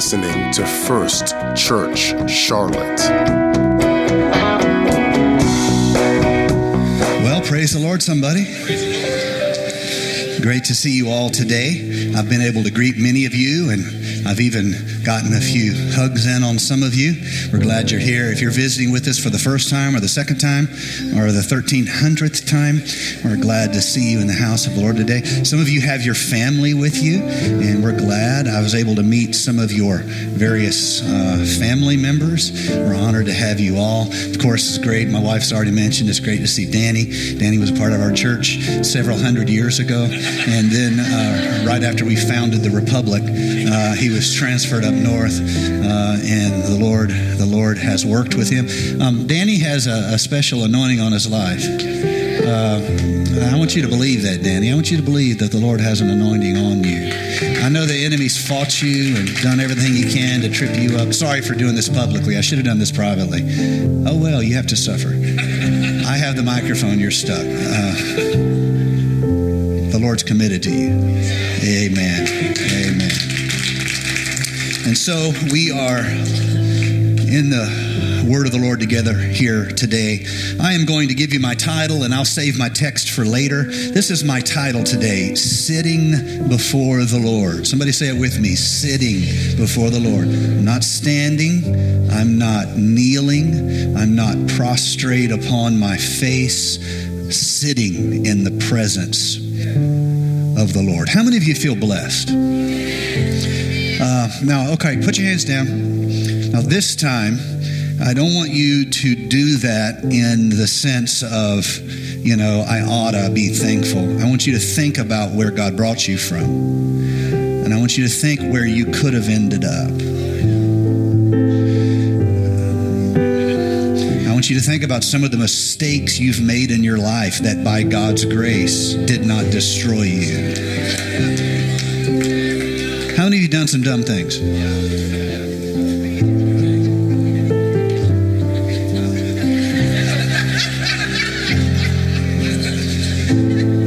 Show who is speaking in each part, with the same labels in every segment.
Speaker 1: listening to First Church Charlotte.
Speaker 2: Well, praise the Lord, somebody. Great to see you all today. I've been able to greet many of you, and I've even gotten a few hugs in on some of you. We're glad you're here. If you're visiting with us for the first time, or the second time, or the 1300th time, we're glad to see you in the house of the Lord today. Some of you have your family with you, and we're glad. I was able to meet some of your various uh, family members. We're honored to have you all. Of course, it's great. My wife's already mentioned it's great to see Danny. Danny was a part of our church several hundred years ago. And then, uh, right after we founded the Republic, uh, he was transferred north, uh, and the Lord, the Lord has worked with him. Um, Danny has a, a, special anointing on his life. Uh, I want you to believe that, Danny. I want you to believe that the Lord has an anointing on you. I know the enemy's fought you and done everything he can to trip you up. Sorry for doing this publicly. I should have done this privately. Oh well, you have to suffer. I have the microphone. You're stuck. Uh, the Lord's committed to you. Amen. Amen. And so we are in the word of the Lord together here today. I am going to give you my title and I'll save my text for later. This is my title today Sitting Before the Lord. Somebody say it with me Sitting Before the Lord. I'm not standing, I'm not kneeling, I'm not prostrate upon my face, sitting in the presence of the Lord. How many of you feel blessed? Uh, now, okay, put your hands down. Now, this time, I don't want you to do that in the sense of, you know, I ought to be thankful. I want you to think about where God brought you from. And I want you to think where you could have ended up. I want you to think about some of the mistakes you've made in your life that by God's grace did not destroy you. Done some dumb things?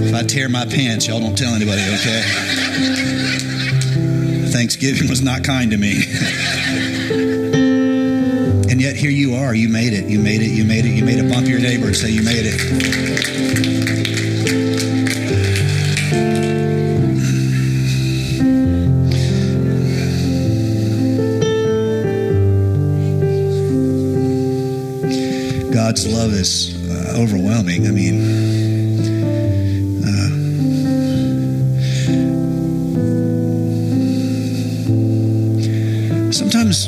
Speaker 2: If I tear my pants, y'all don't tell anybody, okay? Thanksgiving was not kind to me. And yet here you are. You made it. You made it. You made it. You made it. Bump your neighbor and say, You made it. God's love is uh, overwhelming. I mean, uh, sometimes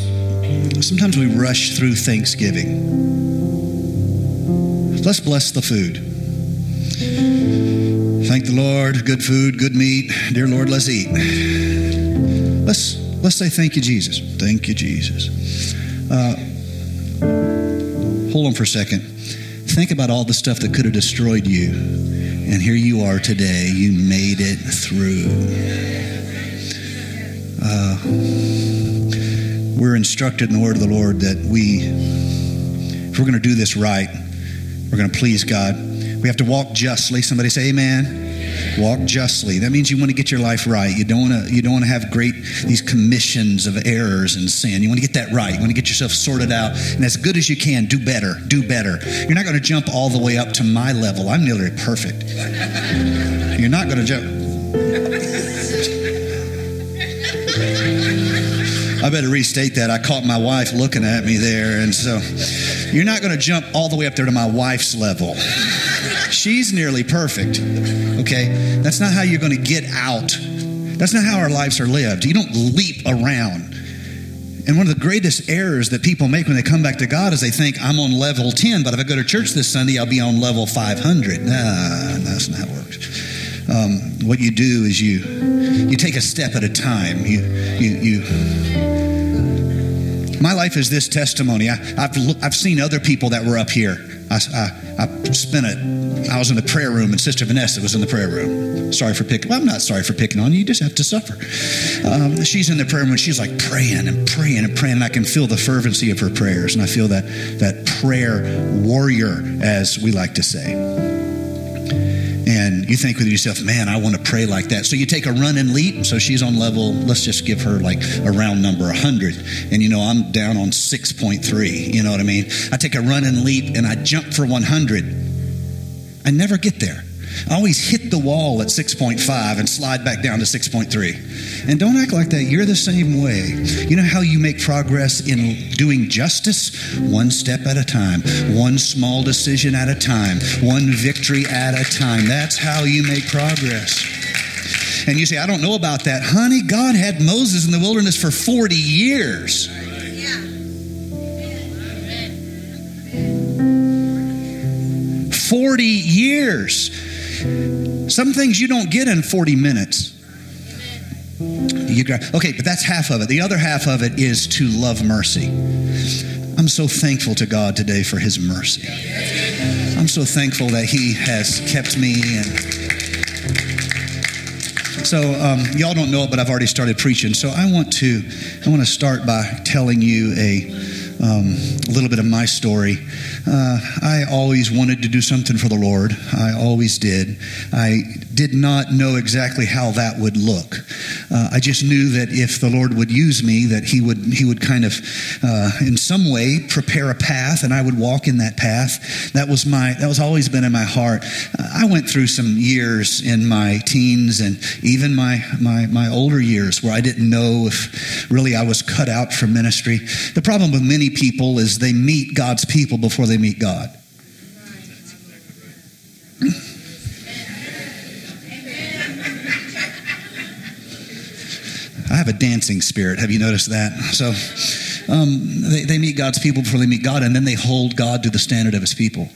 Speaker 2: sometimes we rush through Thanksgiving. Let's bless the food. Thank the Lord, good food, good meat. Dear Lord, let's eat. Let's let's say thank you, Jesus. Thank you, Jesus. Uh, hold on for a second. Think about all the stuff that could have destroyed you, and here you are today. You made it through. Uh, we're instructed in the word of the Lord that we, if we're going to do this right, we're going to please God, we have to walk justly. Somebody say, Amen. Walk justly. That means you want to get your life right. You don't want to. You don't want to have great these commissions of errors and sin. You want to get that right. You want to get yourself sorted out, and as good as you can, do better. Do better. You're not going to jump all the way up to my level. I'm nearly perfect. You're not going to jump. I better restate that. I caught my wife looking at me there. And so you're not going to jump all the way up there to my wife's level. She's nearly perfect. Okay? That's not how you're going to get out. That's not how our lives are lived. You don't leap around. And one of the greatest errors that people make when they come back to God is they think, I'm on level 10, but if I go to church this Sunday, I'll be on level 500. Nah, that's not how it works. Um, what you do is you you take a step at a time. You you you my life is this testimony. I, have I've seen other people that were up here. I, I, I spent it. I was in the prayer room, and Sister Vanessa was in the prayer room. Sorry for picking. Well, I'm not sorry for picking on you. You just have to suffer. Um, she's in the prayer room. And she's like praying and praying and praying. And I can feel the fervency of her prayers, and I feel that that prayer warrior, as we like to say. And And you think with yourself, man, I want to pray like that. So you take a run and leap. So she's on level, let's just give her like a round number, 100. And you know, I'm down on 6.3. You know what I mean? I take a run and leap and I jump for 100. I never get there. I always hit the wall at 6.5 and slide back down to 6.3. And don't act like that. You're the same way. You know how you make progress in doing justice? One step at a time, one small decision at a time, one victory at a time. That's how you make progress. And you say, I don't know about that. Honey, God had Moses in the wilderness for 40 years. 40 years. Some things you don't get in 40 minutes. You okay, but that's half of it. The other half of it is to love mercy. I'm so thankful to God today for His mercy. I'm so thankful that He has kept me and. So um, y'all don't know it, but I've already started preaching. So I want to I want to start by telling you a um, a little bit of my story. Uh, I always wanted to do something for the Lord. I always did. I did not know exactly how that would look. Uh, I just knew that if the Lord would use me, that He would He would kind of, uh, in some way, prepare a path, and I would walk in that path. That was my that was always been in my heart. I went through some years in my teens and even my my my older years where I didn't know if really I was cut out for ministry. The problem with many people is they meet God's people before they meet God. I have a dancing spirit. Have you noticed that? So um, they, they meet God's people before they meet God, and then they hold God to the standard of his people.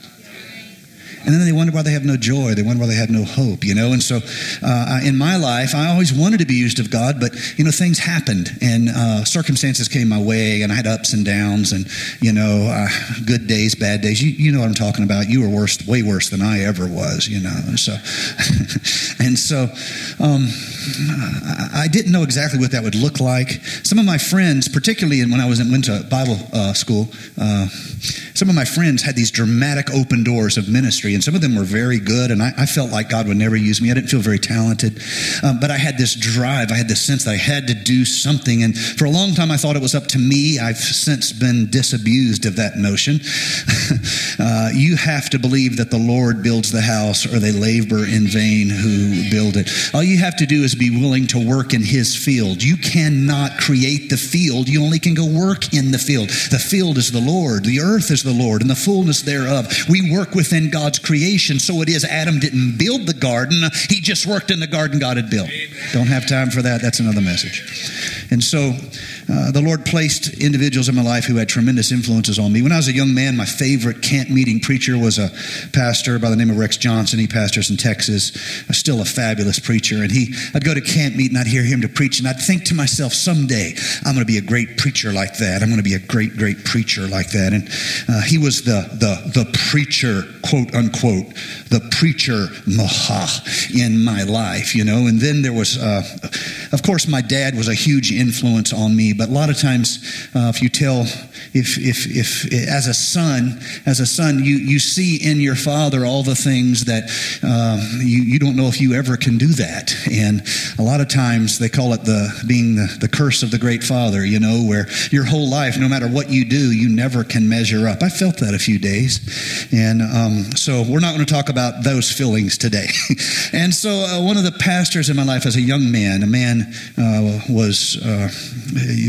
Speaker 2: And then they wonder why they have no joy. They wonder why they have no hope, you know? And so uh, in my life, I always wanted to be used of God, but, you know, things happened and uh, circumstances came my way and I had ups and downs and, you know, uh, good days, bad days. You, you know what I'm talking about. You were worse, way worse than I ever was, you know? And so, and so um, I didn't know exactly what that would look like. Some of my friends, particularly when I was in, went to Bible uh, school, uh, some of my friends had these dramatic open doors of ministry, and some of them were very good, and I, I felt like God would never use me. I didn't feel very talented, um, but I had this drive. I had this sense that I had to do something, and for a long time I thought it was up to me. I've since been disabused of that notion. uh, you have to believe that the Lord builds the house, or they labor in vain who build it. All you have to do is be willing to work in His field. You cannot create the field, you only can go work in the field. The field is the Lord, the earth is the Lord, and the fullness thereof. We work within God's creation. So it is Adam didn't build the garden, he just worked in the garden God had built. Amen. Don't have time for that. That's another message. And so uh, the Lord placed individuals in my life who had tremendous influences on me. When I was a young man, my favorite camp meeting preacher was a pastor by the name of Rex Johnson. He pastors in Texas, still a fabulous preacher. And he, I'd go to camp meet and I'd hear him to preach, and I'd think to myself, someday I'm going to be a great preacher like that. I'm going to be a great, great preacher like that. And uh, he was the the the preacher, quote unquote, the preacher maha in my life, you know. And then there was, uh, of course, my dad was a huge influence on me. But a lot of times, uh, if you tell, if, if, if, as a son, as a son, you, you see in your father all the things that um, you, you don't know if you ever can do that. And a lot of times they call it the being the, the curse of the great father, you know, where your whole life, no matter what you do, you never can measure up. I felt that a few days. And um, so we're not going to talk about those feelings today. and so uh, one of the pastors in my life as a young man, a man uh, was uh,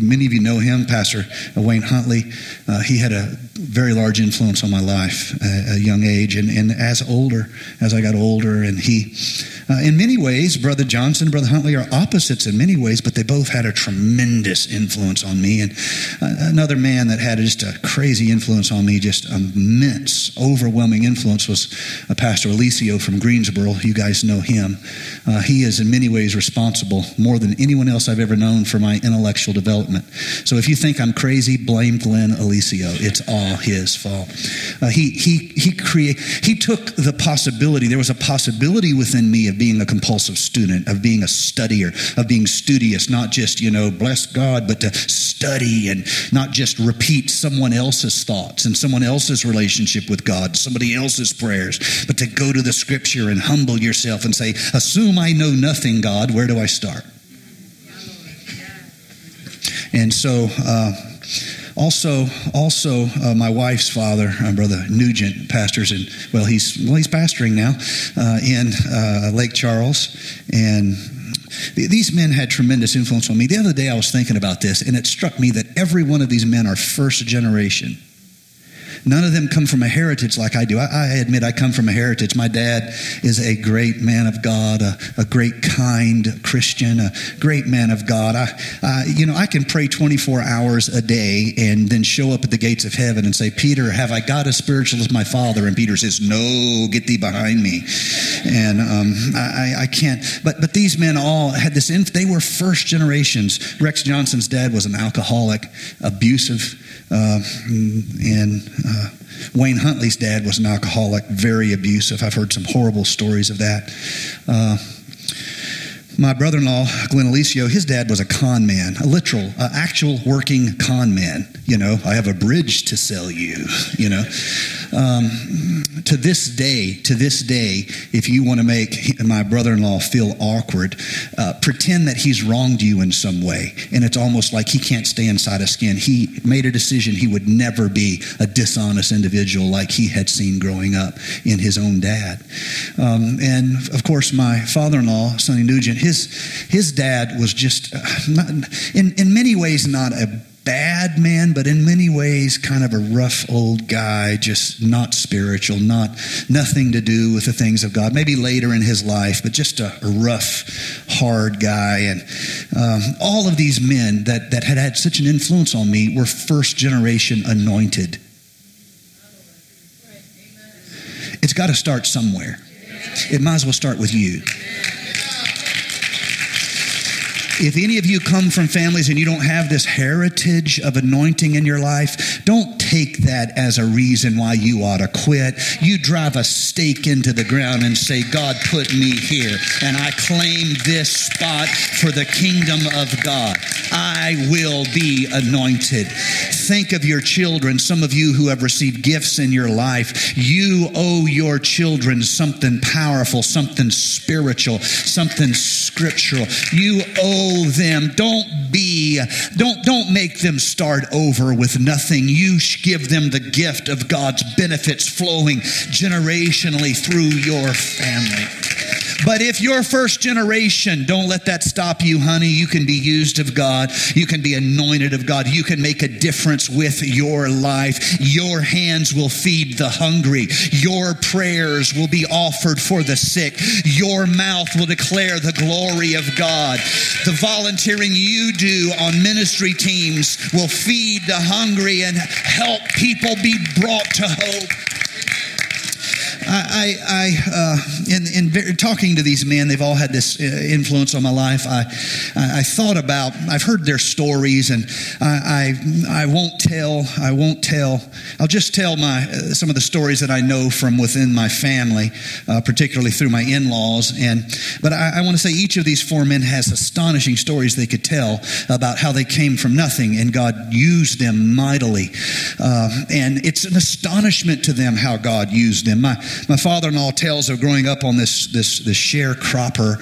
Speaker 2: many of you know him, Pastor Wayne Huntley. Uh, he had a very large influence on my life at a young age. And, and as older, as I got older, and he, uh, in many ways, Brother Johnson and Brother Huntley are opposites in many ways, but they both had a tremendous influence on me. And uh, another man that had just a crazy influence on me, just immense, overwhelming influence, was uh, Pastor Alicio from Greensboro. You guys know him. He is in many ways responsible, more than anyone else I've ever known for my intellectual development. So if you think I'm crazy, blame Glenn Alicio. It's all his fault. Uh, he he he create he took the possibility. There was a possibility within me of being a compulsive student, of being a studier, of being studious, not just you know bless God, but to study and not just repeat someone else's thoughts and someone else's relationship with God, somebody else's prayers, but to go to the Scripture and humble yourself and say, "Assume I know nothing, God. Where do I start?" And so. Uh, also, also, uh, my wife's father, uh, brother Nugent, pastors in well, he's well, he's pastoring now uh, in uh, Lake Charles, and these men had tremendous influence on me. The other day, I was thinking about this, and it struck me that every one of these men are first generation. None of them come from a heritage like I do. I, I, admit I come from a heritage. My dad is a great man of God, a, a great, kind Christian, a great man of God. I, uh, you know, I can pray 24 hours a day and then show up at the gates of heaven and say, Peter, have I got as spiritual as my father? And Peter says, No, get thee behind me. And um, I, I, can't. But but these men all had this. Inf- they were first generations. Rex Johnson's dad was an alcoholic, abusive, uh, and uh, Wayne Huntley's dad was an alcoholic, very abusive. I've heard some horrible stories of that. Uh, my brother-in-law, Glenn Alicio, his dad was a con man, a literal, uh, actual working con man. You know, I have a bridge to sell you. You know, um, to this day, to this day, if you want to make my brother-in-law feel awkward, uh, pretend that he's wronged you in some way, and it's almost like he can't stay inside his skin. He made a decision he would never be a dishonest individual like he had seen growing up in his own dad. Um, and of course, my father-in-law, Sonny Nugent, his his dad was just uh, not, in in many ways not a bad man, but in many ways kind of a rough old guy, just not spiritual, not nothing to do with the things of God. Maybe later in his life, but just a, a rough, hard guy. And um, all of these men that, that had had such an influence on me were first generation anointed. It's got to start somewhere. It might as well start with you. If any of you come from families and you don't have this heritage of anointing in your life, don't take that as a reason why you ought to quit. You drive a stake into the ground and say, God put me here, and I claim this spot for the kingdom of God. I will be anointed. Think of your children, some of you who have received gifts in your life. You owe your children something powerful, something spiritual, something scriptural. You owe them. Don't be, don't, don't make them start over with nothing. You give them the gift of God's benefits flowing generationally through your family. But if you're first generation, don't let that stop you, honey. You can be used of God. You can be anointed of God. You can make a difference with your life. Your hands will feed the hungry. Your prayers will be offered for the sick. Your mouth will declare the glory of God. The volunteering you do on ministry teams will feed the hungry and help people be brought to hope. I, I, uh, in, in talking to these men, they've all had this uh, influence on my life. I, I thought about, I've heard their stories, and I, I, I won't tell, I won't tell. I'll just tell my uh, some of the stories that I know from within my family, uh, particularly through my in-laws. And but I, I want to say each of these four men has astonishing stories they could tell about how they came from nothing and God used them mightily. Uh, and it's an astonishment to them how God used them. My my father-in-law tells of growing up on this this this sharecropper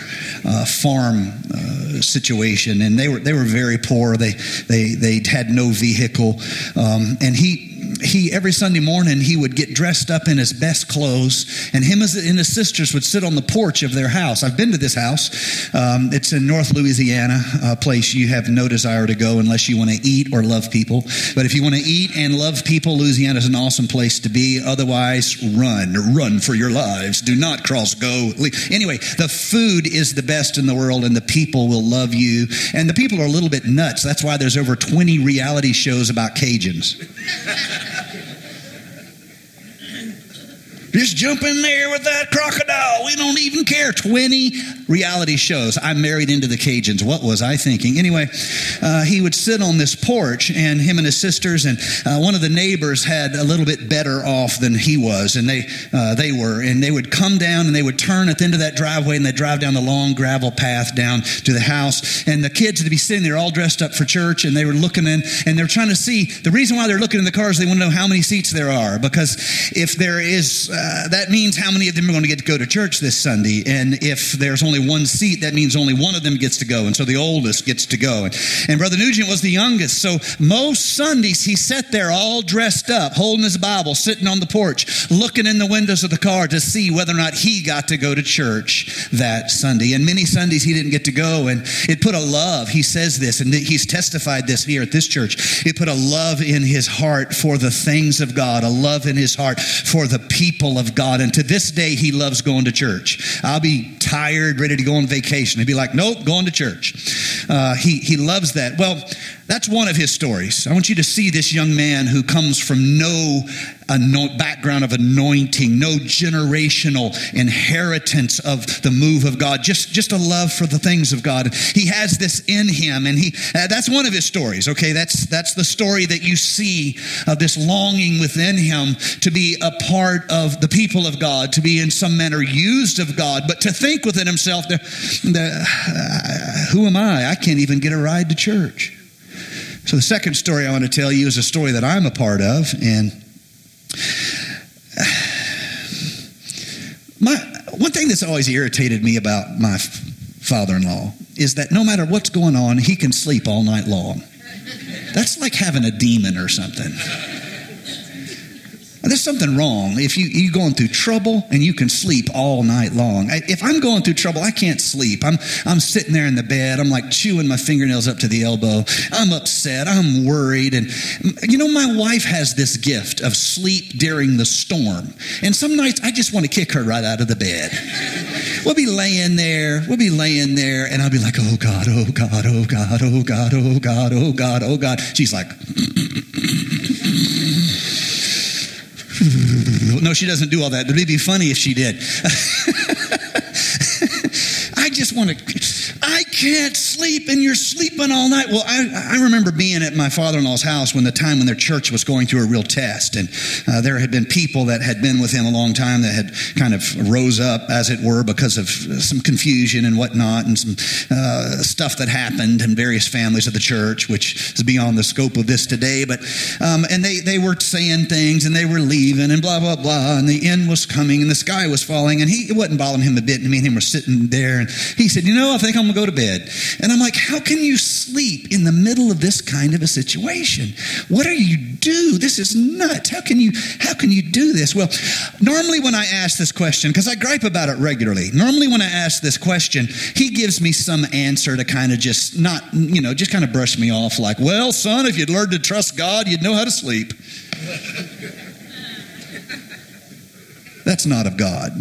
Speaker 2: uh, farm uh, situation, and they were they were very poor. They they they had no vehicle, um, and he he every Sunday morning he would get dressed up in his best clothes, and him and his sisters would sit on the porch of their house. I've been to this house. Um, it's in North Louisiana, a place you have no desire to go unless you want to eat or love people. But if you want to eat and love people, Louisiana is an awesome place to be. Otherwise, run, run for your lives. Do not cross go. Anyway, the food is the best in the world, and the people will love you. And the people are a little bit nuts. That's why there's over 20 reality shows about Cajuns. Just jump in there with that crocodile. We don't even care. 20 reality shows. I married into the Cajuns. What was I thinking? Anyway, uh, he would sit on this porch, and him and his sisters, and uh, one of the neighbors had a little bit better off than he was, and they uh, they were, and they would come down and they would turn at the end of that driveway, and they drive down the long gravel path down to the house, and the kids would be sitting there all dressed up for church, and they were looking in, and they're trying to see the reason why they're looking in the cars. They want to know how many seats there are, because if there is, uh, that means how many of them are going to get to go to church this Sunday, and if there's only one seat, that means only one of them gets to go, and so the oldest gets to go. And, and Brother Nugent was the youngest, so most Sundays he sat there all dressed up, holding his Bible, sitting on the porch, looking in the windows of the car to see whether or not he got to go to church that Sunday. And many Sundays he didn't get to go, and it put a love. He says this, and he's testified this here at this church. It put a love in his heart for the things of God, a love in his heart for the people of God. And to this day, he loves going to church. I'll be tired, ready to go on vacation. He'd be like, nope, going to church. Uh, he, he loves that. Well, that's one of his stories. I want you to see this young man who comes from no background of anointing, no generational inheritance of the move of God, just, just a love for the things of God. He has this in him, and he uh, that's one of his stories. Okay, that's that's the story that you see of this longing within him to be a part of the people of God, to be in some manner used of God, but to think within himself, the, the, uh, who am I? I can't even get a ride to church. So, the second story I want to tell you is a story that I'm a part of. And my, one thing that's always irritated me about my father in law is that no matter what's going on, he can sleep all night long. That's like having a demon or something. There's something wrong if you, you're going through trouble and you can sleep all night long. I, if I'm going through trouble, I can't sleep. I'm, I'm sitting there in the bed. I'm like chewing my fingernails up to the elbow. I'm upset. I'm worried. And, you know, my wife has this gift of sleep during the storm. And some nights I just want to kick her right out of the bed. We'll be laying there. We'll be laying there. And I'll be like, oh God, oh God, oh God, oh God, oh God, oh God, oh God. She's like, no, she doesn't do all that. It'd be funny if she did. I just want to, can't sleep and you're sleeping all night. Well, I, I remember being at my father in law's house when the time when their church was going through a real test. And uh, there had been people that had been with him a long time that had kind of rose up, as it were, because of some confusion and whatnot and some uh, stuff that happened in various families of the church, which is beyond the scope of this today. But, um, and they, they were saying things and they were leaving and blah, blah, blah. And the end was coming and the sky was falling. And he, it wasn't bothering him a bit. And me and him were sitting there. And he said, You know, I think I'm going to go to bed. And I'm like, How can you sleep in the middle of this kind of a situation? What do you do? This is nuts. How can you how can you do this? Well, normally when I ask this question, because I gripe about it regularly, normally when I ask this question, he gives me some answer to kind of just not, you know, just kind of brush me off like, well, son, if you'd learned to trust God, you'd know how to sleep. That's not of God.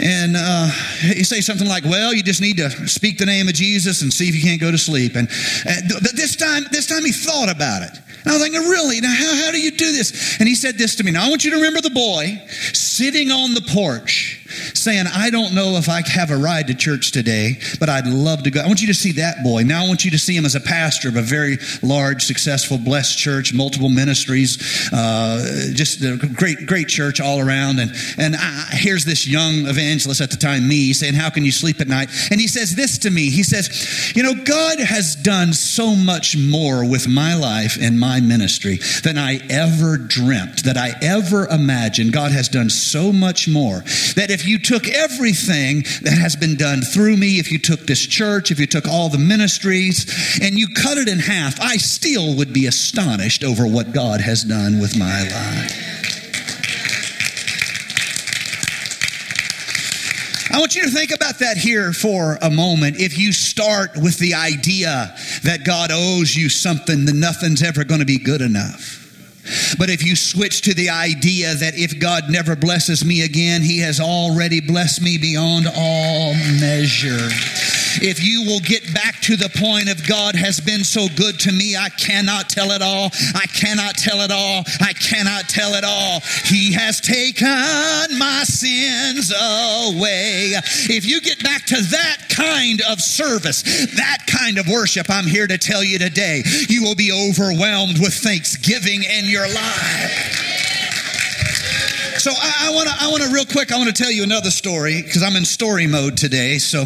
Speaker 2: And uh, you say something like, "Well, you just need to speak the name of Jesus and see if you can't go to sleep." And, and this time, this time he thought about it. And I was like, "Really? Now, how, how do you do this?" And he said this to me. Now, I want you to remember the boy sitting on the porch saying, I don't know if I have a ride to church today, but I'd love to go. I want you to see that boy. Now I want you to see him as a pastor of a very large, successful, blessed church, multiple ministries, uh, just a great, great church all around. And, and I, here's this young evangelist at the time, me, saying, How can you sleep at night? And he says this to me. He says, You know, God has done so much more with my life and my ministry than I ever dreamt, that I ever imagined. God has done so much more that if you took everything that has been done through me, if you took this church, if you took all the ministries, and you cut it in half, I still would be astonished over what God has done with my life. I want you to think about that here for a moment. If you start with the idea that God owes you something, then nothing's ever going to be good enough. But if you switch to the idea that if God never blesses me again, He has already blessed me beyond all measure. If you will get back to the point of God has been so good to me, I cannot tell it all. I cannot tell it all. I cannot tell it all. He has taken my sins away. If you get back to that kind of service, that kind of worship, I'm here to tell you today, you will be overwhelmed with thanksgiving in your life. So I, want to, I want to real quick, I want to tell you another story because I'm in story mode today. So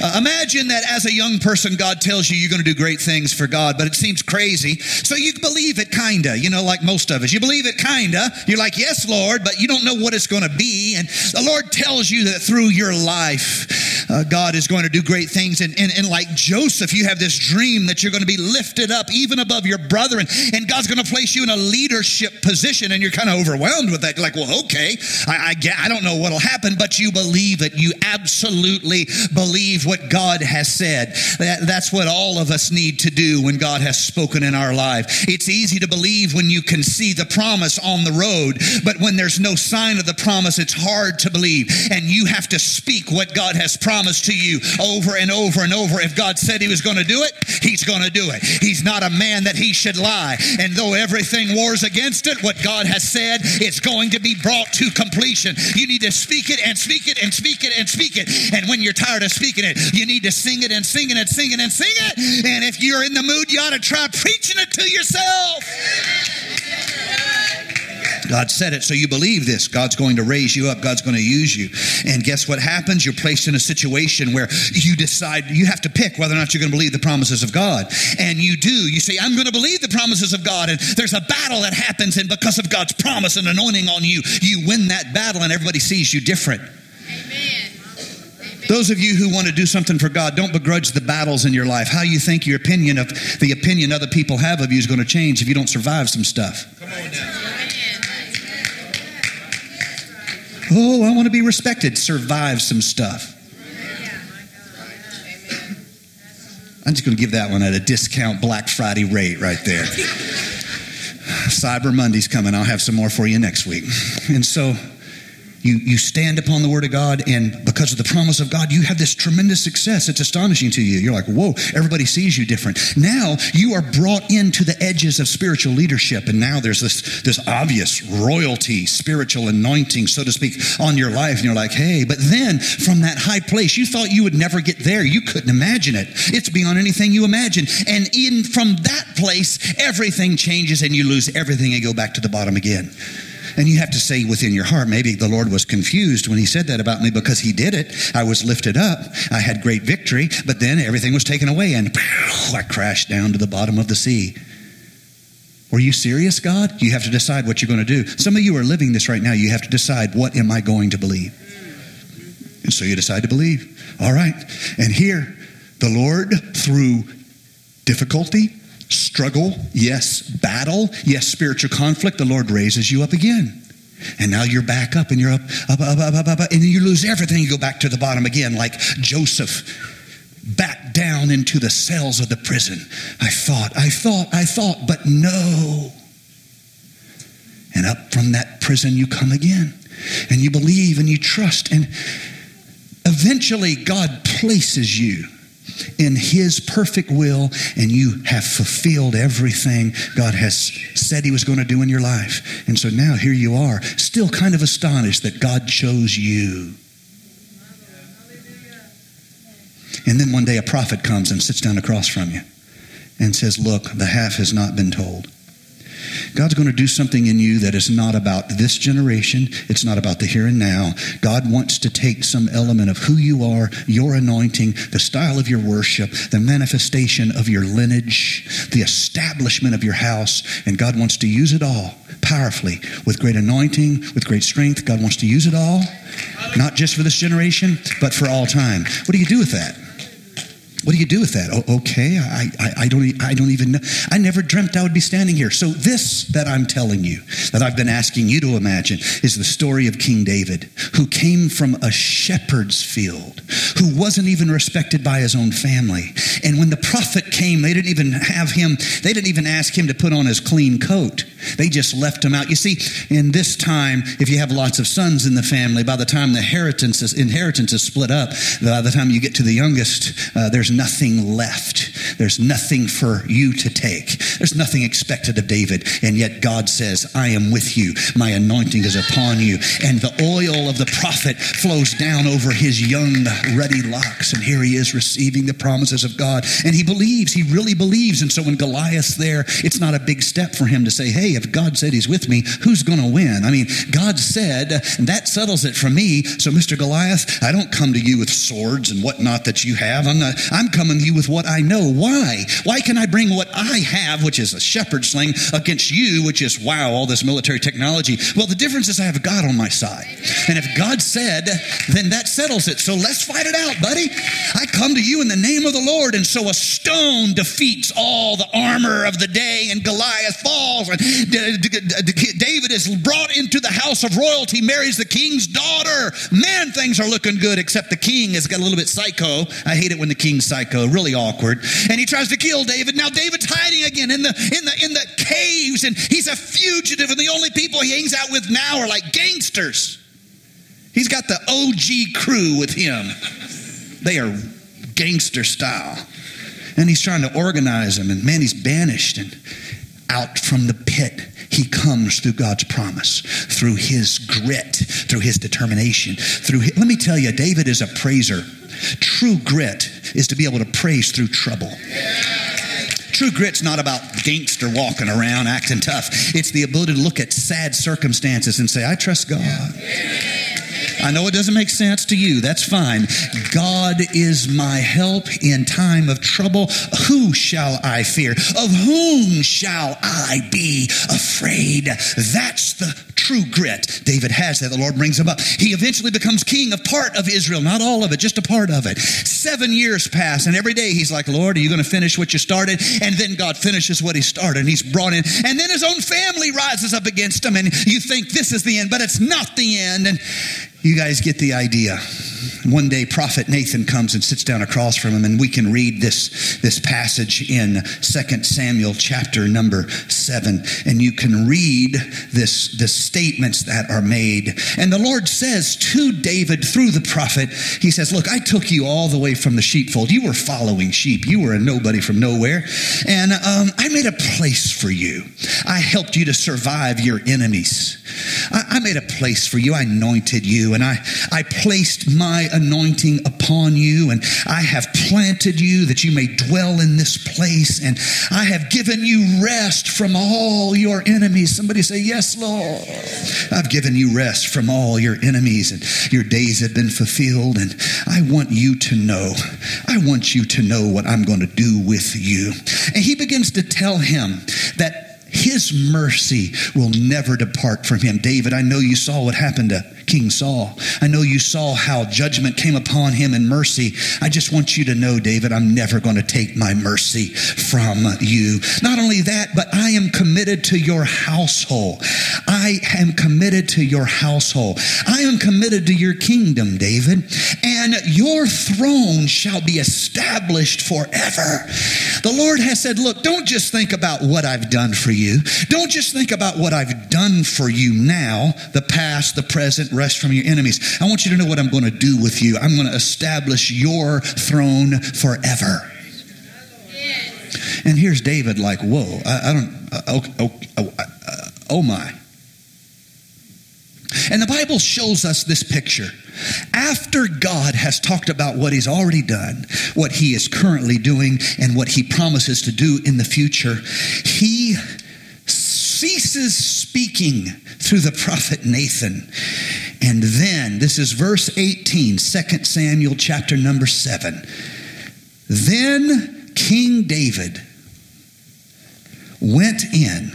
Speaker 2: uh, imagine that as a young person, God tells you you're going to do great things for God, but it seems crazy. So you believe it kinda, you know, like most of us. You believe it kinda. You're like, yes, Lord, but you don't know what it's going to be. And the Lord tells you that through your life, uh, God is going to do great things. And, and, and like Joseph, you have this dream that you're going to be lifted up even above your brethren, and God's going to place you in a leadership position, and you're kind of overwhelmed with that. You're like, well, okay I, I, get, I don't know what'll happen, but you believe it. You absolutely believe what God has said. That, that's what all of us need to do when God has spoken in our life. It's easy to believe when you can see the promise on the road, but when there's no sign of the promise, it's hard to believe. And you have to speak what God has promised to you over and over and over. If God said he was going to do it, he's going to do it. He's not a man that he should lie. And though everything wars against it, what God has said, it's going to be brought brought to completion. You need to speak it and speak it and speak it and speak it. And when you're tired of speaking it, you need to sing it and sing it and sing it and sing it. And if you're in the mood, you ought to try preaching it to yourself. God said it, so you believe this. God's going to raise you up. God's going to use you. And guess what happens? You're placed in a situation where you decide, you have to pick whether or not you're going to believe the promises of God. And you do. You say, I'm going to believe the promises of God. And there's a battle that happens. And because of God's promise and anointing on you, you win that battle and everybody sees you different. Amen. Those of you who want to do something for God, don't begrudge the battles in your life. How you think your opinion of the opinion other people have of you is going to change if you don't survive some stuff. Come on now. Oh, I want to be respected. Survive some stuff. I'm just going to give that one at a discount Black Friday rate right there. Cyber Monday's coming. I'll have some more for you next week. And so you, you stand upon the word of God, and because of the promise of God, you have this tremendous success. It's astonishing to you. You're like, whoa, everybody sees you different. Now you are brought into the edges of spiritual leadership, and now there's this, this obvious royalty, spiritual anointing, so to speak, on your life. And you're like, hey, but then from that high place, you thought you would never get there. You couldn't imagine it. It's beyond anything you imagine. And in from that place, everything changes and you lose everything and go back to the bottom again. And you have to say within your heart, maybe the Lord was confused when he said that about me because he did it. I was lifted up. I had great victory, but then everything was taken away and I crashed down to the bottom of the sea. Were you serious, God? You have to decide what you're going to do. Some of you are living this right now. You have to decide, what am I going to believe? And so you decide to believe. All right. And here, the Lord, through difficulty, struggle, yes, battle, yes, spiritual conflict, the Lord raises you up again. And now you're back up and you're up, up, up, up, up, up, up and you lose everything. You go back to the bottom again, like Joseph back down into the cells of the prison. I thought, I thought, I thought, but no. And up from that prison you come again. And you believe and you trust. And eventually God places you in His perfect will, and you have fulfilled everything God has said He was going to do in your life. And so now here you are, still kind of astonished that God chose you. And then one day a prophet comes and sits down across from you and says, Look, the half has not been told. God's going to do something in you that is not about this generation. It's not about the here and now. God wants to take some element of who you are, your anointing, the style of your worship, the manifestation of your lineage, the establishment of your house, and God wants to use it all powerfully with great anointing, with great strength. God wants to use it all, not just for this generation, but for all time. What do you do with that? What do you do with that? Oh, okay, I, I, I, don't, I don't even know. I never dreamt I would be standing here. So, this that I'm telling you, that I've been asking you to imagine, is the story of King David, who came from a shepherd's field, who wasn't even respected by his own family. And when prophet came, they didn't even have him, they didn't even ask him to put on his clean coat. They just left him out. You see, in this time, if you have lots of sons in the family, by the time the inheritance is, inheritance is split up, by the time you get to the youngest, uh, there's nothing left. There's nothing for you to take. There's nothing expected of David. And yet God says, I am with you. My anointing is upon you. And the oil of the prophet flows down over his young, ruddy locks. And here he is receiving the promises of God. And he believes, he really believes. And so when Goliath's there, it's not a big step for him to say, hey, if God said he's with me, who's going to win? I mean, God said, and that settles it for me. So, Mr. Goliath, I don't come to you with swords and whatnot that you have. I'm not, I'm coming to you with what I know. Why? Why can I bring what I have, which is a shepherd sling, against you, which is, wow, all this military technology? Well, the difference is I have God on my side. And if God said, then that settles it. So let's fight it out, buddy. I come to you in the name of the Lord. And so a stone defeats all the armor of the day, and Goliath falls. And David is brought into the house of royalty, marries the king's daughter. Man, things are looking good, except the king has got a little bit psycho. I hate it when the king's psycho, really awkward. And he tries to kill David. Now David's hiding again in the in the in the caves, and he's a fugitive, and the only people he hangs out with now are like gangsters. He's got the OG crew with him. They are gangster style. And he's trying to organize them, and man, he's banished and out from the pit. He comes through God's promise, through his grit, through his determination. Through his, let me tell you, David is a praiser. True grit is to be able to praise through trouble. True grit's not about gangster walking around acting tough. It's the ability to look at sad circumstances and say, I trust God. I know it doesn't make sense to you. That's fine. God is my help in time of trouble. Who shall I fear? Of whom shall I be afraid? That's the true grit David has that the Lord brings him up. He eventually becomes king of part of Israel, not all of it, just a part of it. Seven years pass, and every day he's like, Lord, are you going to finish what you started? And then God finishes what he started, and he's brought in. And then his own family rises up against him, and you think this is the end, but it's not the end. And you guys get the idea. One day, Prophet Nathan comes and sits down across from him, and we can read this, this passage in 2 Samuel chapter number 7. And you can read this, the statements that are made. And the Lord says to David through the prophet, He says, Look, I took you all the way from the sheepfold. You were following sheep, you were a nobody from nowhere. And um, I made a place for you. I helped you to survive your enemies. I, I made a place for you. I anointed you, and I, I placed my anointing upon you, and I have planted you that you may dwell in this place, and I have given you rest from all your enemies. Somebody say, Yes, Lord. I've given you rest from all your enemies, and your days have been fulfilled, and I want you to know, I want you to know what I'm going to do with you. And he begins to tell him that his mercy will never depart from him. David, I know you saw what happened to King Saul. I know you saw how judgment came upon him and mercy. I just want you to know, David, I'm never going to take my mercy from you. Not only that, but I am committed to your household. I am committed to your household. I am committed to your kingdom, David, and your throne shall be established forever. The Lord has said, Look, don't just think about what I've done for you. Don't just think about what I've done for you now, the past, the present, rest from your enemies. I want you to know what I'm going to do with you. I'm going to establish your throne forever. And here's David, like, whoa, I, I don't, uh, oh, oh, oh, uh, oh my. And the Bible shows us this picture. After God has talked about what He's already done, what He is currently doing, and what He promises to do in the future, He ceases speaking through the prophet Nathan. And then, this is verse 18, 2 Samuel chapter number 7. Then King David went in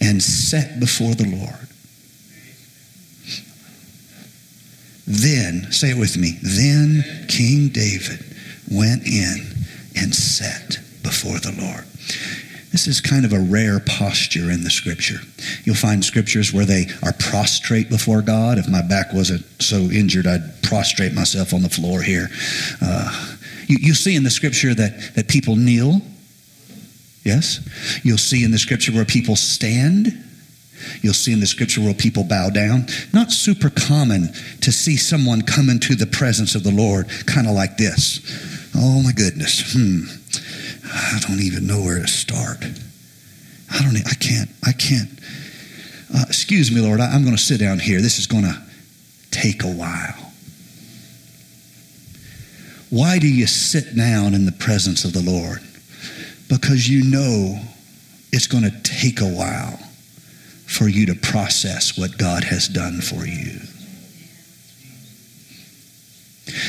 Speaker 2: and sat before the Lord. Then, say it with me, then King David went in and sat before the Lord. This is kind of a rare posture in the scripture. You'll find scriptures where they are prostrate before God. If my back wasn't so injured, I'd prostrate myself on the floor here. Uh, you, you see in the scripture that, that people kneel. Yes? You'll see in the scripture where people stand. You'll see in the scripture where people bow down. Not super common to see someone come into the presence of the Lord kind of like this. Oh my goodness. Hmm. I don't even know where to start. I don't. I can't. I can't. Uh, excuse me, Lord. I, I'm going to sit down here. This is going to take a while. Why do you sit down in the presence of the Lord? Because you know it's going to take a while for you to process what God has done for you.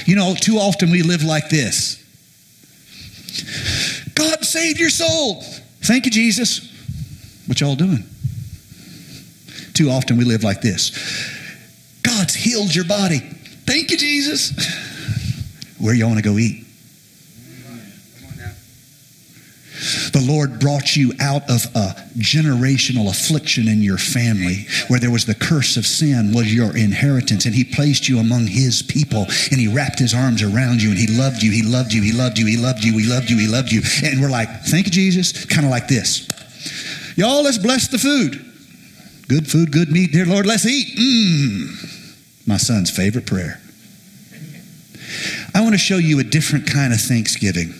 Speaker 2: You know, too often we live like this God saved your soul. Thank you, Jesus. What y'all doing? Too often we live like this God's healed your body. Thank you, Jesus. Where y'all want to go eat? The Lord brought you out of a generational affliction in your family where there was the curse of sin was your inheritance and he placed you among his people and he wrapped his arms around you and he loved you, he loved you, he loved you, he loved you, he loved you, he loved you. And we're like, thank you, Jesus. Kind of like this. Y'all, let's bless the food. Good food, good meat, dear Lord, let's eat. Mmm. My son's favorite prayer. I want to show you a different kind of thanksgiving.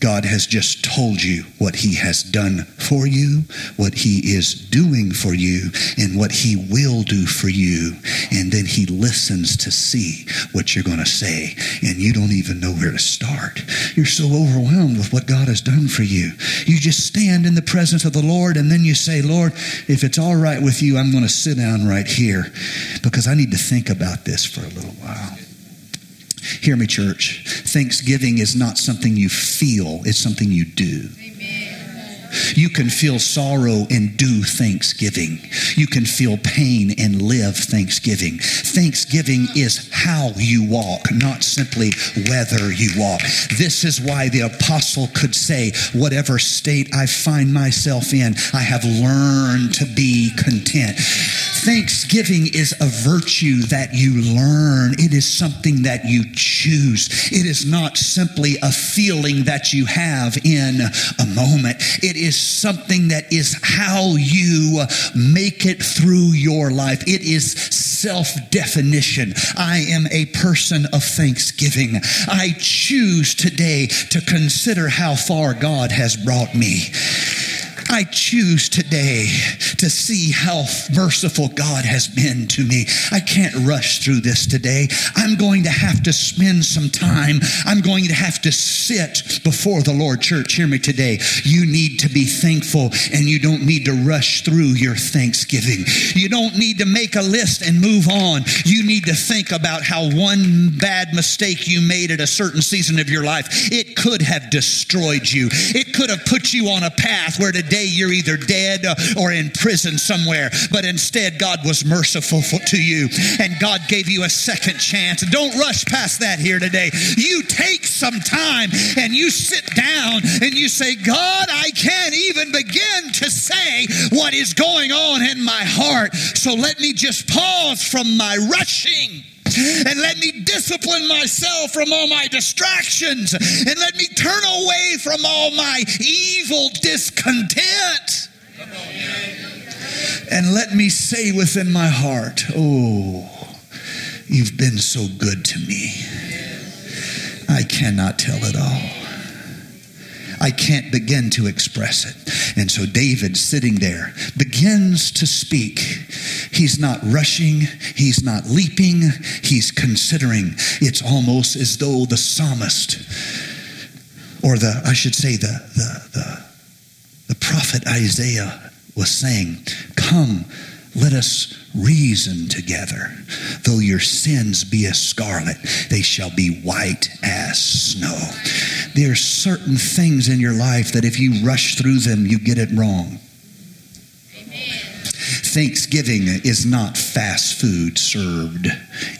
Speaker 2: God has just told you what He has done for you, what He is doing for you, and what He will do for you. And then He listens to see what you're going to say, and you don't even know where to start. You're so overwhelmed with what God has done for you. You just stand in the presence of the Lord, and then you say, Lord, if it's all right with you, I'm going to sit down right here because I need to think about this for a little while. Hear me, church. Thanksgiving is not something you feel, it's something you do. You can feel sorrow and do thanksgiving. You can feel pain and live thanksgiving. Thanksgiving is how you walk, not simply whether you walk. This is why the apostle could say, Whatever state I find myself in, I have learned to be content. Thanksgiving is a virtue that you learn. It is something that you choose. It is not simply a feeling that you have in a moment. It is something that is how you make it through your life. It is self definition. I am a person of thanksgiving. I choose today to consider how far God has brought me. I choose today to see how merciful God has been to me. I can't rush through this today. I'm going to have to spend some time. I'm going to have to sit before the Lord. Church, hear me today. You need to be thankful and you don't need to rush through your thanksgiving. You don't need to make a list and move on. You need to think about how one bad mistake you made at a certain season of your life, it could have destroyed you. It could have put you on a path where today you're either dead or in prison somewhere. But instead, God was merciful for, to you and God gave you a second chance. Don't rush past that here today. You take some time and you sit down and you say, God, I can't even begin to say what is going on in my heart. So let me just pause from my rushing and let me discipline myself from all my distractions and let me turn away from all my evil discontent. And let me say within my heart, Oh, you've been so good to me. I cannot tell it all. I can't begin to express it. And so David, sitting there, begins to speak. He's not rushing, he's not leaping, he's considering. It's almost as though the psalmist, or the, I should say, the, the, the, the prophet Isaiah was saying, Come, let us reason together. Though your sins be as scarlet, they shall be white as snow. There are certain things in your life that if you rush through them, you get it wrong. Thanksgiving is not fast food served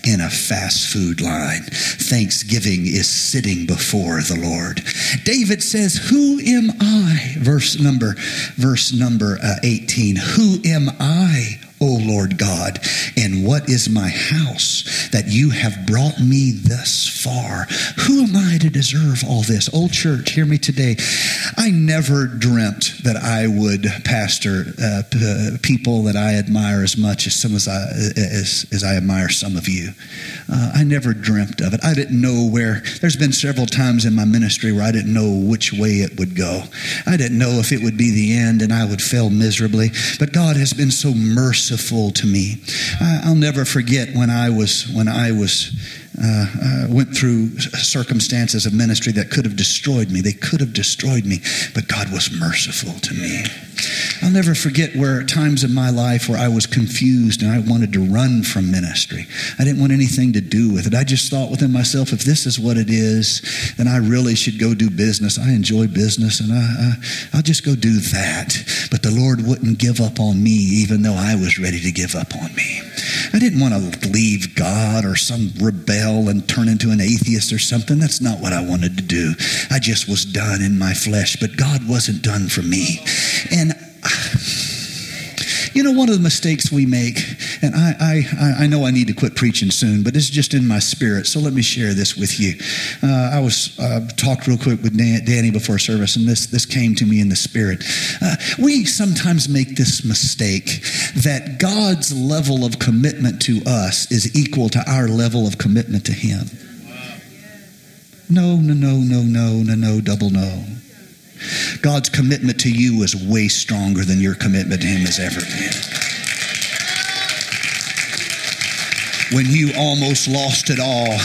Speaker 2: in a fast food line. Thanksgiving is sitting before the Lord. David says, "Who am I?" Verse number verse number uh, 18. Who am I? O Lord God, and what is my house that you have brought me thus far? Who am I to deserve all this? Old church, hear me today. I never dreamt that I would pastor uh, p- people that I admire as much as some as I, as, as I admire some of you. Uh, I never dreamt of it. I didn't know where. There's been several times in my ministry where I didn't know which way it would go. I didn't know if it would be the end and I would fail miserably. But God has been so merciful to me. I, I'll never forget when I was when I was uh, uh, went through circumstances of ministry that could have destroyed me. They could have destroyed me, but God was merciful to me. I'll never forget where times in my life where I was confused and I wanted to run from ministry. I didn't want anything to do with it. I just thought within myself, if this is what it is, then I really should go do business. I enjoy business and I, I, will just go do that. But the Lord wouldn't give up on me even though I was ready to give up on me. I didn't want to leave God or some rebel and turn into an atheist or something. That's not what I wanted to do. I just was done in my flesh, but God wasn't done for me. And you know, one of the mistakes we make, and I, I, I know I need to quit preaching soon, but it's just in my spirit, so let me share this with you. Uh, I was uh, talked real quick with Danny before service, and this, this came to me in the spirit. Uh, we sometimes make this mistake that God's level of commitment to us is equal to our level of commitment to Him. No, no, no, no, no, no, no, double no. God's commitment to you is way stronger than your commitment to Him has ever been. when you almost lost it all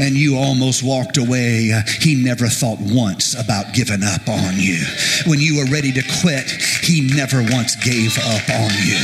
Speaker 2: and you almost walked away, he never thought once about giving up on you. When you were ready to quit, he never once gave up on you.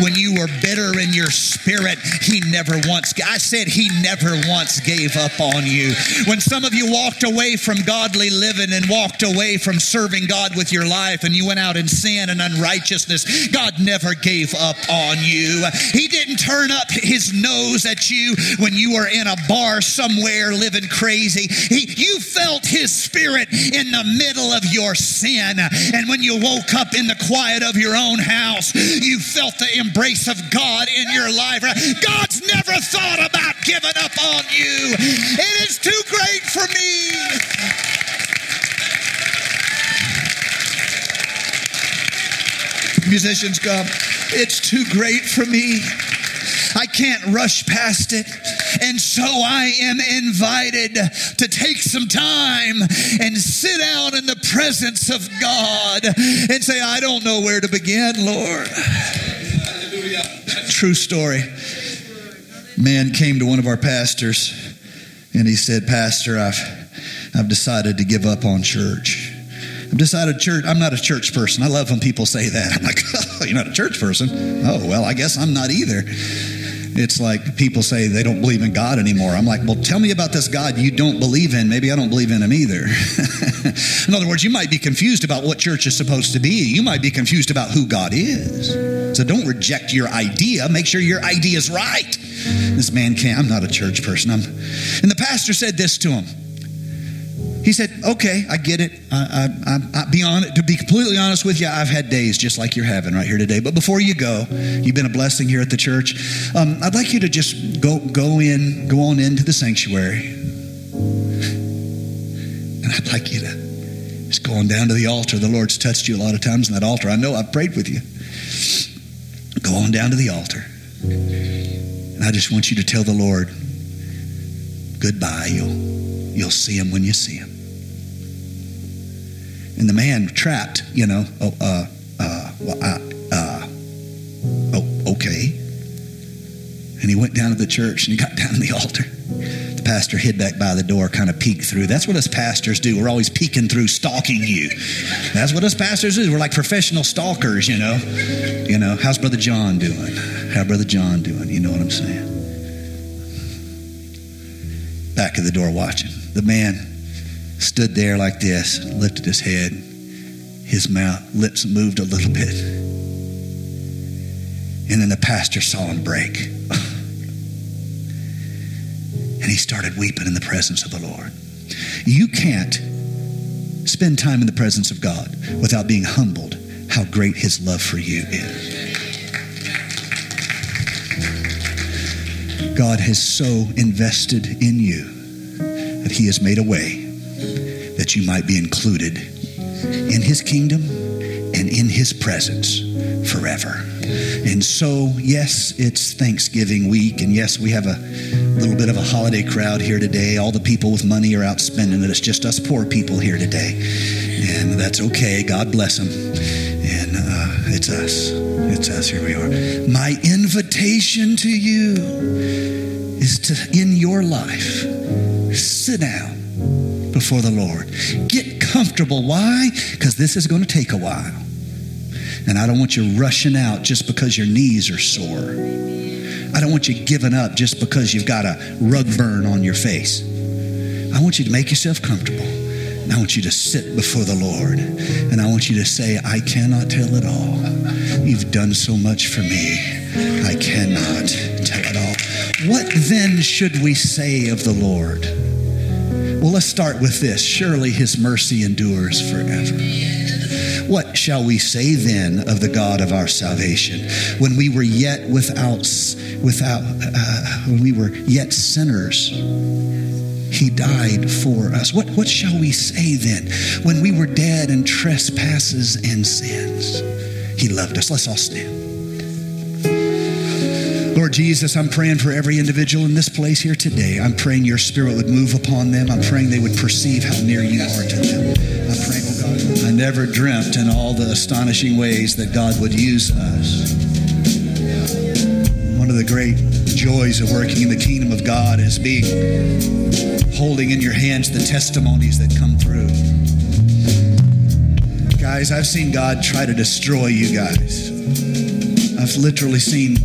Speaker 2: When you were bitter in your spirit, he never once, I said he never once gave up on you. When some of you walked away from godly living and walked away from serving God with your life and you went out in sin and unrighteousness, God never gave up on you. He didn't turn up his nose at you when you were in a bar somewhere living crazy. He, you felt his spirit in the middle of your sin. And when you woke up in the quiet of your own house, you felt the embrace of God in your life. God's never thought about giving up on you. It is too great for me. Musicians come. It's too great for me. I can't rush past it. And so I am invited to take some time and sit down in the presence of God and say, I don't know where to begin, Lord. True story. Man came to one of our pastors and he said, Pastor, I've, I've decided to give up on church. I've decided church, I'm not a church person. I love when people say that. I'm like, oh, you're not a church person? Oh, well, I guess I'm not either. It's like people say they don't believe in God anymore. I'm like, well, tell me about this God you don't believe in. Maybe I don't believe in him either. in other words, you might be confused about what church is supposed to be. You might be confused about who God is. So don't reject your idea. Make sure your idea is right. This man can't. I'm not a church person. I'm, and the pastor said this to him. He said, "Okay, I get it. I, I, I, be on. To be completely honest with you, I've had days just like you're having right here today. But before you go, you've been a blessing here at the church. Um, I'd like you to just go go in, go on into the sanctuary, and I'd like you to just go on down to the altar. The Lord's touched you a lot of times in that altar. I know I've prayed with you. Go on down to the altar, and I just want you to tell the Lord goodbye. You'll you'll see him when you see him." And the man trapped, you know, oh, uh, uh, well, uh, uh, oh, okay. And he went down to the church and he got down to the altar. The pastor hid back by the door, kind of peeked through. That's what us pastors do. We're always peeking through, stalking you. That's what us pastors do. We're like professional stalkers, you know. You know, how's Brother John doing? How Brother John doing? You know what I'm saying? Back of the door watching. The man stood there like this, lifted his head. His mouth, lips moved a little bit. And then the pastor saw him break. and he started weeping in the presence of the Lord. You can't spend time in the presence of God without being humbled how great his love for you is. God has so invested in you that he has made a way that you might be included in his kingdom and in his presence forever. And so, yes, it's Thanksgiving week, and yes, we have a little bit of a holiday crowd here today. All the people with money are out spending it. It's just us poor people here today. And that's okay. God bless them. And uh, it's us. It's us. Here we are. My invitation to you is to, in your life, sit down before the Lord. Get comfortable. Why? Because this is going to take a while. And I don't want you rushing out just because your knees are sore. I don't want you giving up just because you've got a rug burn on your face. I want you to make yourself comfortable. And I want you to sit before the Lord. And I want you to say, I cannot tell it all. You've done so much for me. I cannot tell it all. What then should we say of the Lord? Well, let's start with this. Surely his mercy endures forever. What shall we say then of the God of our salvation? When we were yet without, without, uh, when we were yet sinners, he died for us. What, what shall we say then? When we were dead in trespasses and sins, he loved us. Let's all stand. Lord Jesus, I'm praying for every individual in this place here today. I'm praying your spirit would move upon them. I'm praying they would perceive how near you are to them. I'm praying, oh God, I never dreamt in all the astonishing ways that God would use us. One of the great joys of working in the kingdom of God is being holding in your hands the testimonies that come through. Guys, I've seen God try to destroy you guys. I've literally seen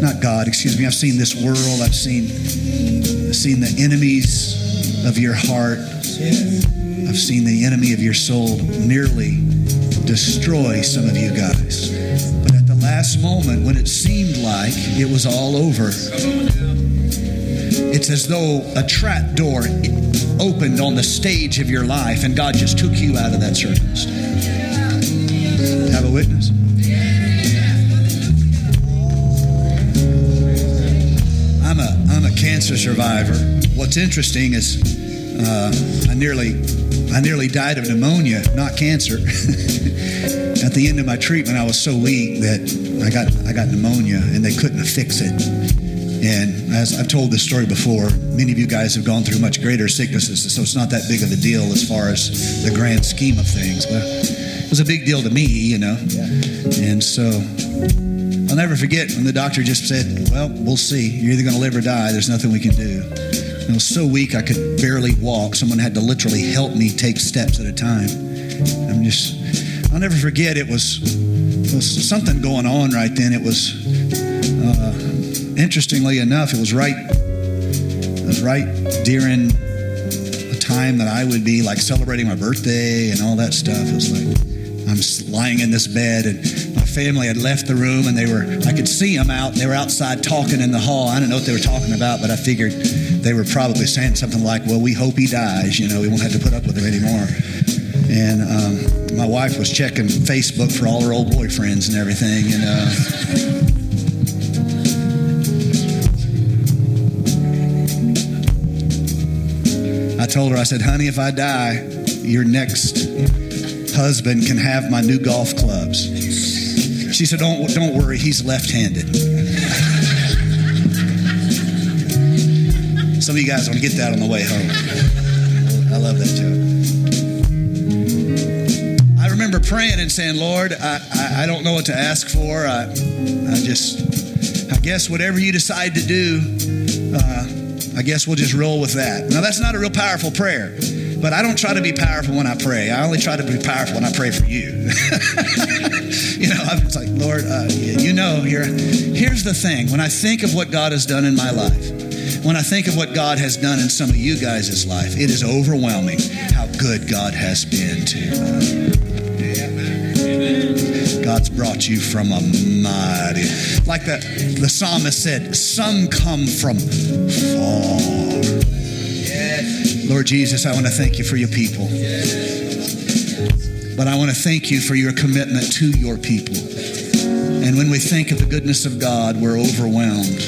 Speaker 2: not God, excuse me. I've seen this world. I've seen seen the enemies of your heart. I've seen the enemy of your soul nearly destroy some of you guys. But at the last moment, when it seemed like it was all over, it's as though a trap door opened on the stage of your life and God just took you out of that circumstance. Have a witness? Cancer survivor. What's interesting is uh, I nearly I nearly died of pneumonia, not cancer. At the end of my treatment, I was so weak that I got I got pneumonia, and they couldn't fix it. And as I've told this story before, many of you guys have gone through much greater sicknesses, so it's not that big of a deal as far as the grand scheme of things. But it was a big deal to me, you know. And so I'll never forget when the doctor just said, Well, we'll see. You're either going to live or die. There's nothing we can do. I was so weak I could barely walk. Someone had to literally help me take steps at a time. I'm just, I'll never forget it was, it was something going on right then. It was, uh, interestingly enough, it was right, it was right during a time that I would be like celebrating my birthday and all that stuff. It was like, I'm lying in this bed and my family had left the room and they were, I could see them out. They were outside talking in the hall. I didn't know what they were talking about, but I figured they were probably saying something like, well, we hope he dies. You know, we won't have to put up with him anymore. And um, my wife was checking Facebook for all her old boyfriends and everything. And, uh, I told her, I said, honey, if I die, your next husband can have my new golf clubs. She said, don't, don't worry, he's left handed. Some of you guys to get that on the way home. I love that joke. I remember praying and saying, Lord, I, I, I don't know what to ask for. I, I just, I guess whatever you decide to do, uh, I guess we'll just roll with that. Now, that's not a real powerful prayer, but I don't try to be powerful when I pray. I only try to be powerful when I pray for you. you know, I'm like, Lord, uh, you know, here, here's the thing. When I think of what God has done in my life, when I think of what God has done in some of you guys' life, it is overwhelming how good God has been to us. God's brought you from a mighty, like the, the psalmist said, some come from far. Lord Jesus, I want to thank you for your people. But I want to thank you for your commitment to your people. And when we think of the goodness of God, we're overwhelmed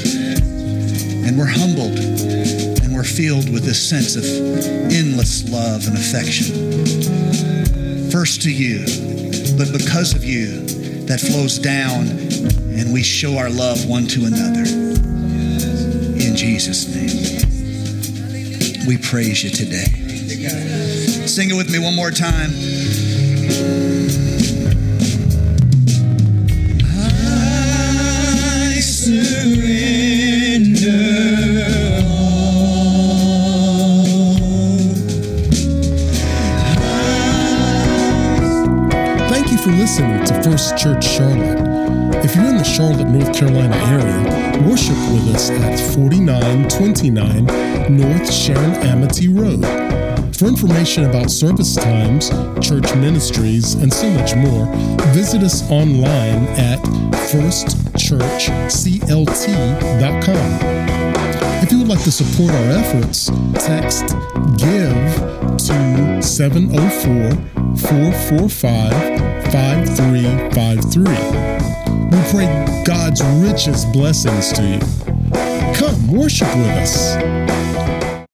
Speaker 2: and we're humbled and we're filled with this sense of endless love and affection. first to you, but because of you, that flows down and we show our love one to another. In Jesus' name, we praise you today. Sing it with me one more time.
Speaker 3: 4929 North Sharon Amity Road. For information about service times, church ministries, and so much more, visit us online at firstchurchclt.com. If you would like to support our efforts, text GIVE to 704 445 5353. We pray God's richest blessings to you. Come worship with us.